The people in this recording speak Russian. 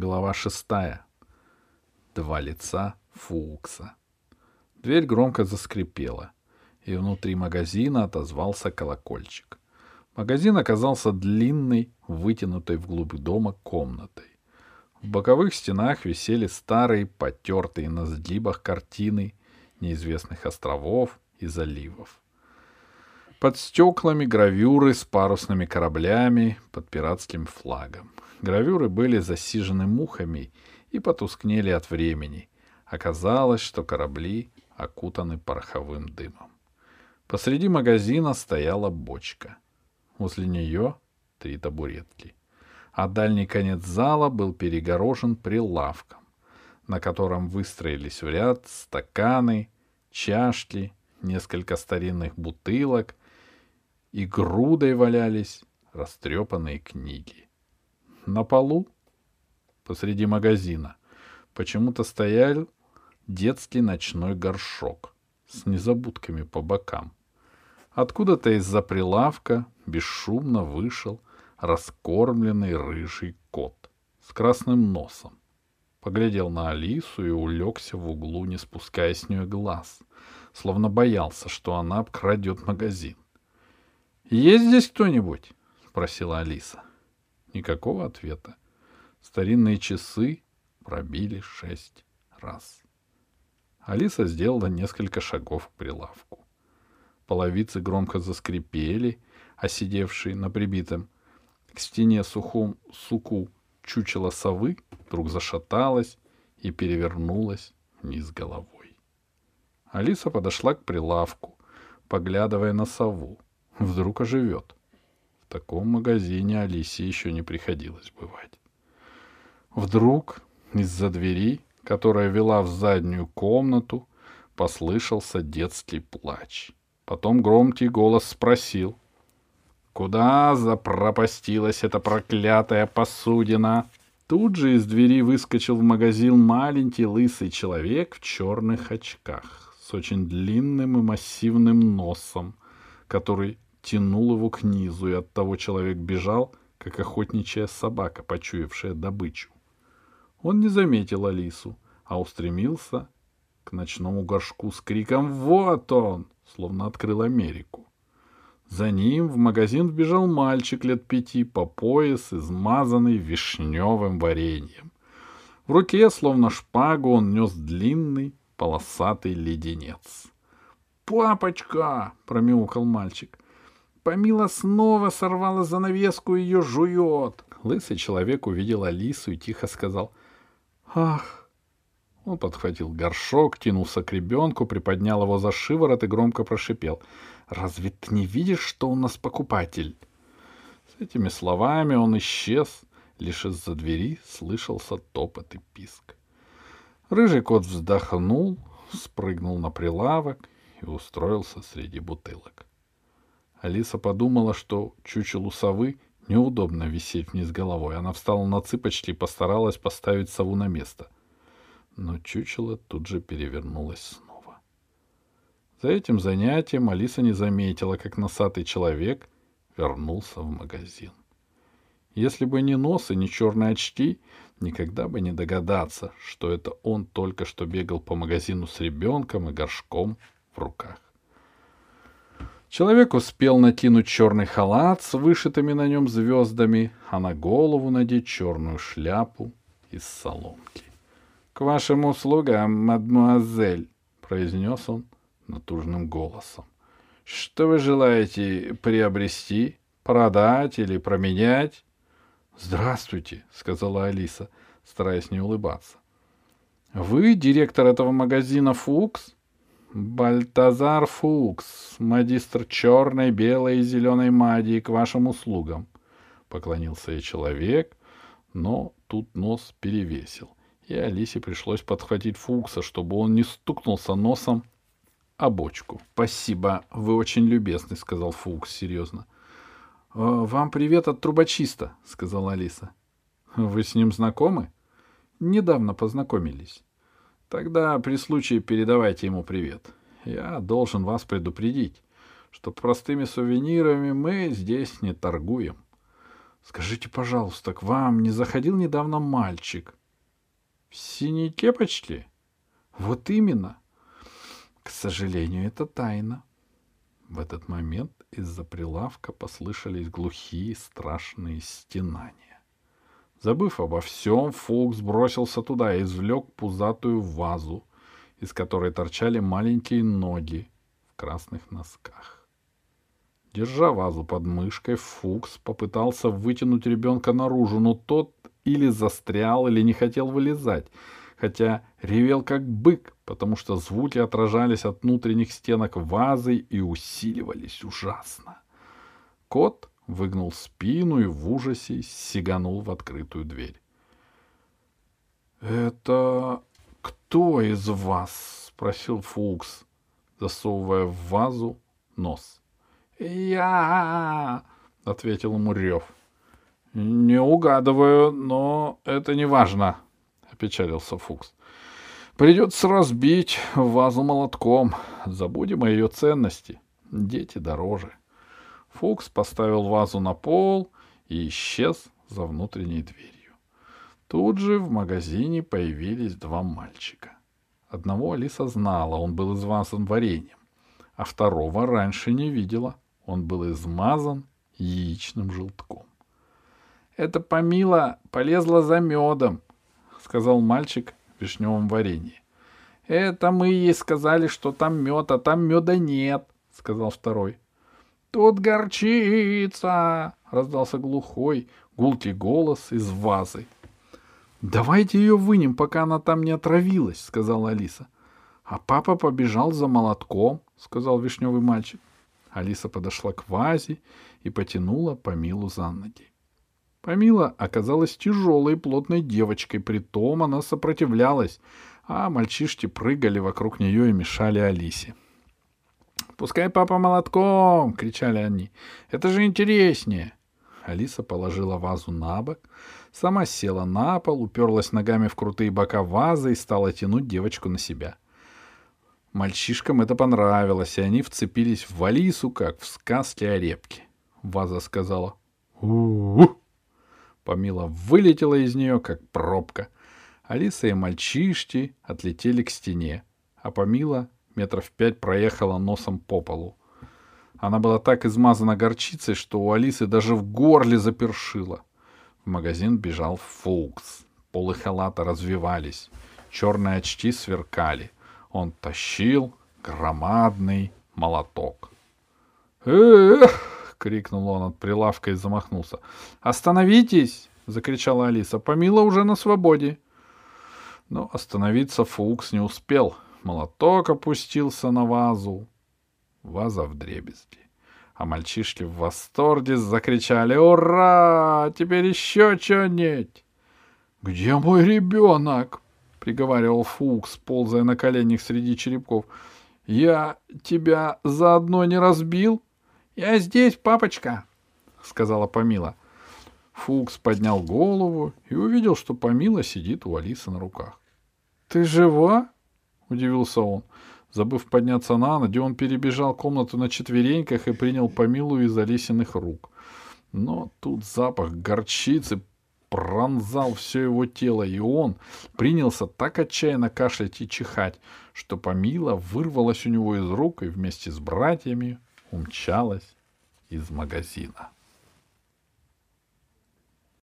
Глава шестая. Два лица Фукса. Дверь громко заскрипела, и внутри магазина отозвался колокольчик. Магазин оказался длинной, вытянутой вглубь дома комнатой. В боковых стенах висели старые, потертые на сгибах картины неизвестных островов и заливов. Под стеклами гравюры с парусными кораблями под пиратским флагом. Гравюры были засижены мухами и потускнели от времени. Оказалось, что корабли окутаны пороховым дымом. Посреди магазина стояла бочка. Возле нее три табуретки. А дальний конец зала был перегорожен прилавком, на котором выстроились в ряд стаканы, чашки, несколько старинных бутылок и грудой валялись растрепанные книги. На полу, посреди магазина, почему-то стоял детский ночной горшок с незабудками по бокам. Откуда-то из-за прилавка бесшумно вышел раскормленный рыжий кот с красным носом. Поглядел на Алису и улегся в углу, не спуская с нее глаз, словно боялся, что она обкрадет магазин. «Есть здесь кто-нибудь?» — спросила Алиса. Никакого ответа. Старинные часы пробили шесть раз. Алиса сделала несколько шагов к прилавку. Половицы громко заскрипели, а сидевший на прибитом к стене сухом суку чучело совы вдруг зашаталась и перевернулась вниз головой. Алиса подошла к прилавку, поглядывая на сову. Вдруг оживет. В таком магазине Алисе еще не приходилось бывать. Вдруг из-за двери, которая вела в заднюю комнату, послышался детский плач. Потом громкий голос спросил. «Куда запропастилась эта проклятая посудина?» Тут же из двери выскочил в магазин маленький лысый человек в черных очках с очень длинным и массивным носом, который тянул его к низу, и от того человек бежал, как охотничья собака, почуявшая добычу. Он не заметил Алису, а устремился к ночному горшку с криком «Вот он!», словно открыл Америку. За ним в магазин вбежал мальчик лет пяти по пояс, измазанный вишневым вареньем. В руке, словно шпагу, он нес длинный полосатый леденец. «Папочка!» — промяукал мальчик. Помила снова сорвала занавеску и ее жует. Лысый человек увидел Алису и тихо сказал «Ах!» Он подхватил горшок, тянулся к ребенку, приподнял его за шиворот и громко прошипел «Разве ты не видишь, что у нас покупатель?» С этими словами он исчез, лишь из-за двери слышался топот и писк. Рыжий кот вздохнул, спрыгнул на прилавок и устроился среди бутылок. Алиса подумала, что чучелу совы неудобно висеть вниз головой. Она встала на цыпочки и постаралась поставить сову на место. Но чучело тут же перевернулось снова. За этим занятием Алиса не заметила, как носатый человек вернулся в магазин. Если бы не нос и не черные очки, никогда бы не догадаться, что это он только что бегал по магазину с ребенком и горшком в руках. Человек успел накинуть черный халат с вышитыми на нем звездами, а на голову надеть черную шляпу из соломки. — К вашим услугам, мадмуазель, — произнес он натужным голосом. — Что вы желаете приобрести, продать или променять? — Здравствуйте, — сказала Алиса, стараясь не улыбаться. — Вы директор этого магазина «Фукс»? — Бальтазар Фукс, магистр черной, белой и зеленой магии к вашим услугам. Поклонился ей человек, но тут нос перевесил, и Алисе пришлось подхватить Фукса, чтобы он не стукнулся носом о бочку. — Спасибо, вы очень любезны, — сказал Фукс серьезно. — Вам привет от трубочиста, — сказала Алиса. — Вы с ним знакомы? — Недавно познакомились. Тогда при случае передавайте ему привет. Я должен вас предупредить, что простыми сувенирами мы здесь не торгуем. Скажите, пожалуйста, к вам не заходил недавно мальчик? В синей кепочке? Вот именно. К сожалению, это тайна. В этот момент из-за прилавка послышались глухие страшные стенания. Забыв обо всем, Фокс бросился туда и извлек пузатую вазу, из которой торчали маленькие ноги в красных носках. Держа вазу под мышкой, Фукс попытался вытянуть ребенка наружу, но тот или застрял, или не хотел вылезать, хотя ревел как бык, потому что звуки отражались от внутренних стенок вазы и усиливались ужасно. Кот выгнул спину и в ужасе сиганул в открытую дверь. — Это кто из вас? — спросил Фукс, засовывая в вазу нос. «Я...» — ответил ему Рев. «Не угадываю, но это не важно», — опечалился Фукс. «Придется разбить вазу молотком. Забудем о ее ценности. Дети дороже». Фукс поставил вазу на пол и исчез за внутренней дверью. Тут же в магазине появились два мальчика. Одного Алиса знала, он был измазан вареньем, а второго раньше не видела — он был измазан яичным желтком. «Это Помила полезла за медом», — сказал мальчик в вишневом варенье. «Это мы ей сказали, что там мед, а там меда нет», — сказал второй. «Тут горчица!» — раздался глухой, гулкий голос из вазы. «Давайте ее вынем, пока она там не отравилась», — сказала Алиса. «А папа побежал за молотком», — сказал вишневый мальчик. Алиса подошла к вазе и потянула Памилу за ноги. Памила оказалась тяжелой и плотной девочкой, притом она сопротивлялась, а мальчишки прыгали вокруг нее и мешали Алисе. «Пускай папа молотком!» — кричали они. «Это же интереснее!» Алиса положила вазу на бок, сама села на пол, уперлась ногами в крутые бока вазы и стала тянуть девочку на себя — Мальчишкам это понравилось, и они вцепились в Алису, как в сказке о репке. Ваза сказала у-у-у. Помила вылетела из нее, как пробка. Алиса и мальчишки отлетели к стене, а Помила метров пять проехала носом по полу. Она была так измазана горчицей, что у Алисы даже в горле запершило. В магазин бежал Фоукс. Полы халата развивались. Черные очки сверкали он тащил громадный молоток. «Эх!» — крикнул он от прилавка и замахнулся. «Остановитесь!» — закричала Алиса. «Помила уже на свободе!» Но остановиться Фукс не успел. Молоток опустился на вазу. Ваза в дребезги. А мальчишки в восторге закричали «Ура! Теперь еще что-нибудь!» «Где мой ребенок?» — приговаривал Фукс, ползая на коленях среди черепков. — Я тебя заодно не разбил? — Я здесь, папочка, — сказала Помила. Фукс поднял голову и увидел, что Помила сидит у Алисы на руках. — Ты жива? — удивился он. Забыв подняться на ноги, он перебежал комнату на четвереньках и принял Помилу из Алисиных рук. Но тут запах горчицы пронзал все его тело, и он принялся так отчаянно кашлять и чихать, что Помила вырвалась у него из рук и вместе с братьями умчалась из магазина.